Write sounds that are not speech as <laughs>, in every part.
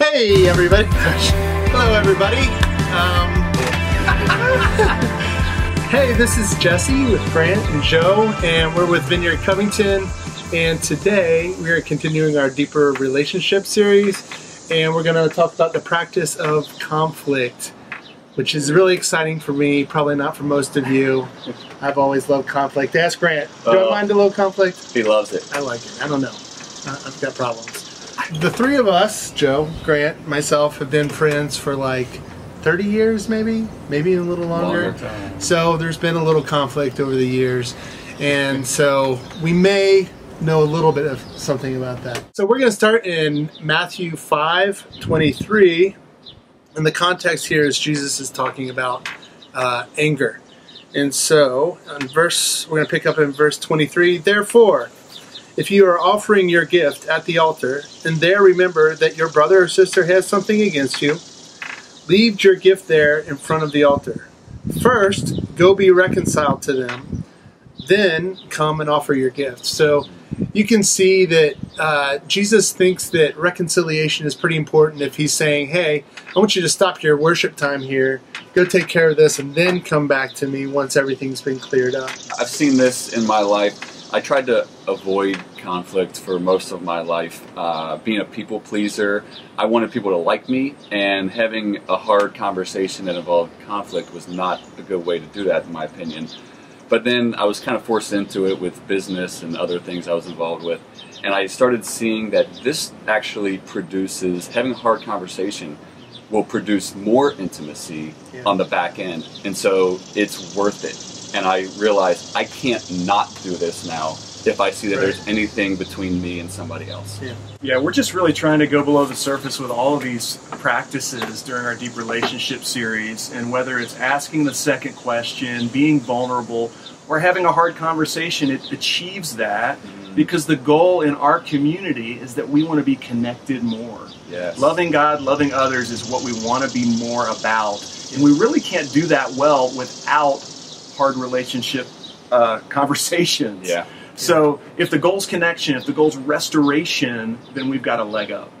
Hey, everybody. <laughs> Hello, everybody. Um, <laughs> hey, this is Jesse with Grant and Joe, and we're with Vineyard Covington. And today we are continuing our Deeper Relationship series, and we're going to talk about the practice of conflict, which is really exciting for me, probably not for most of you. I've always loved conflict. Ask Grant. Do I Oh. mind a little conflict? He loves it. I like it. I don't know. I've got problems. The three of us, Joe, Grant, myself, have been friends for like 30 years, maybe, maybe a little longer. Longer. So there's been a little conflict over the years, and so we may know a little bit of something about that. So we're going to start in Matthew 5 23. And the context here is Jesus is talking about uh, anger. And so, in verse, we're going to pick up in verse 23. Therefore, if you are offering your gift at the altar, and there remember that your brother or sister has something against you, leave your gift there in front of the altar. First, go be reconciled to them, then come and offer your gift. So you can see that uh, Jesus thinks that reconciliation is pretty important if he's saying, Hey, I want you to stop your worship time here, go take care of this, and then come back to me once everything's been cleared up. I've seen this in my life. I tried to avoid conflict for most of my life. Uh, being a people pleaser, I wanted people to like me, and having a hard conversation that involved conflict was not a good way to do that, in my opinion. But then I was kind of forced into it with business and other things I was involved with. And I started seeing that this actually produces, having a hard conversation will produce more intimacy Yeah. on the back end. And so it's worth it. And I realized I can't not do this now if I see that Right. there's anything between me and somebody else. Yeah. Yeah, we're just really trying to go below the surface with all of these practices during our deep relationship series. And whether it's asking the second question, being vulnerable, or having a hard conversation, it achieves that mm-hmm. because the goal in our community is that we want to be connected more. Yes. Loving God, loving others is what we want to be more about. And we really can't do that well without hard relationship uh, <laughs> conversations. Yeah. So if the goal's connection, if the goal's restoration, then we've got a leg up.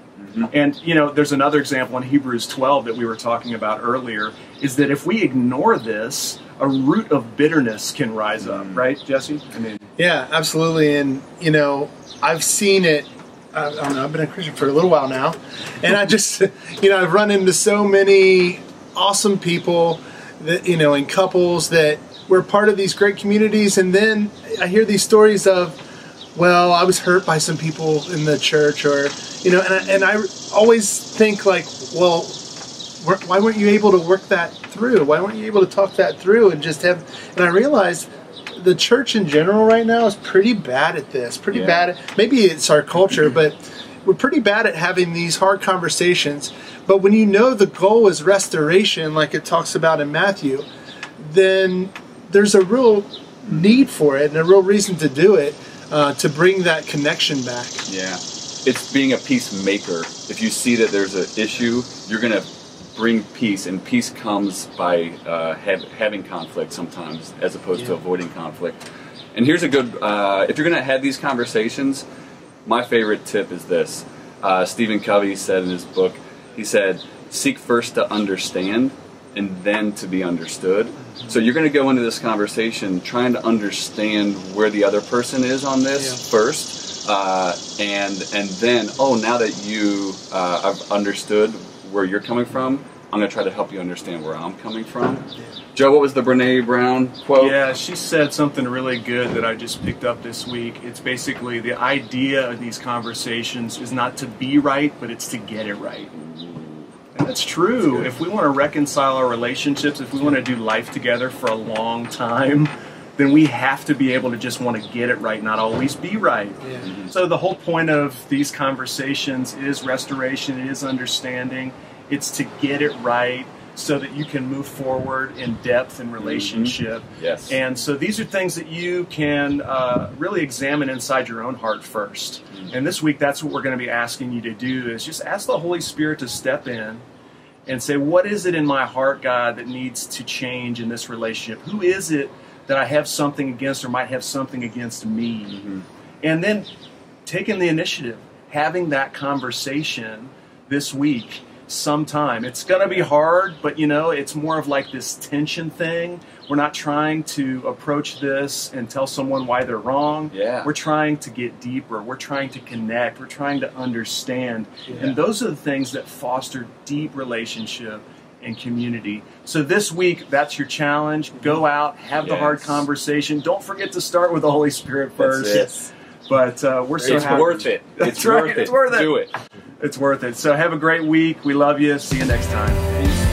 And you know, there's another example in Hebrews 12 that we were talking about earlier. Is that if we ignore this, a root of bitterness can rise up, right, Jesse? I mean, Yeah, absolutely. And, you know, I've seen it. I I don't know, I've been a Christian for a little while now. And I just, <laughs> you know, I've run into so many awesome people that, you know, in couples that were part of these great communities. And then I hear these stories of, well, I was hurt by some people in the church or, you know, and I, and I always think like, well, why weren't you able to work that through? Why weren't you able to talk that through and just have? And I realized the church in general right now is pretty bad at this. Pretty Yeah. bad. At, maybe it's our culture, but we're pretty bad at having these hard conversations. But when you know the goal is restoration, like it talks about in Matthew, then there's a real need for it and a real reason to do it uh, to bring that connection back. Yeah. It's being a peacemaker. If you see that there's an issue, you're going to bring peace, and peace comes by uh, have, having conflict sometimes as opposed to avoiding conflict. And here's a good uh, if you're going to have these conversations, my favorite tip is this. Uh, Stephen Covey said in his book, he said, seek first to understand and then to be understood. So you're going to go into this conversation trying to understand where the other person is on this Yeah. first, uh, and and then oh now that you uh, have understood where you're coming from, I'm going to try to help you understand where I'm coming from. Joe, what was the Brene Brown quote? Yeah, she said something really good that I just picked up this week. It's basically the idea of these conversations is not to be right, but it's to get it right. And that's true. If we want to reconcile our relationships, if we want to do life together for a long time, then we have to be able to just want to get it right, not always be right. Yeah. So the whole point of these conversations is restoration, it is understanding. It's to get it right so that you can move forward in depth and mm-hmm. relationship. Yes. And so these are things that you can uh, really examine inside your own heart 1st mm-hmm. And this week, that's what we're going to be asking you to do is just ask the Holy Spirit to step in and say, what is it in my heart, God, that needs to change in this relationship? Who is it that I have something against or might have something against me? Mm-hmm. And then taking the initiative, having that conversation this week sometime. It's going to be hard, but you know, it's more of like this tension thing. We're not trying to approach this and tell someone why they're wrong. Yeah. We're trying to get deeper. We're trying to connect. We're trying to understand. Yeah. And those are the things that foster deep relationship and community. So this week, that's your challenge. Go out, have the hard conversation. Don't forget to start with the Holy Spirit first. But uh, we're so It's happy. worth it. It's right. worth it. It's worth it. Do it. It's worth it. So have a great week. We love you. See you next time. Peace.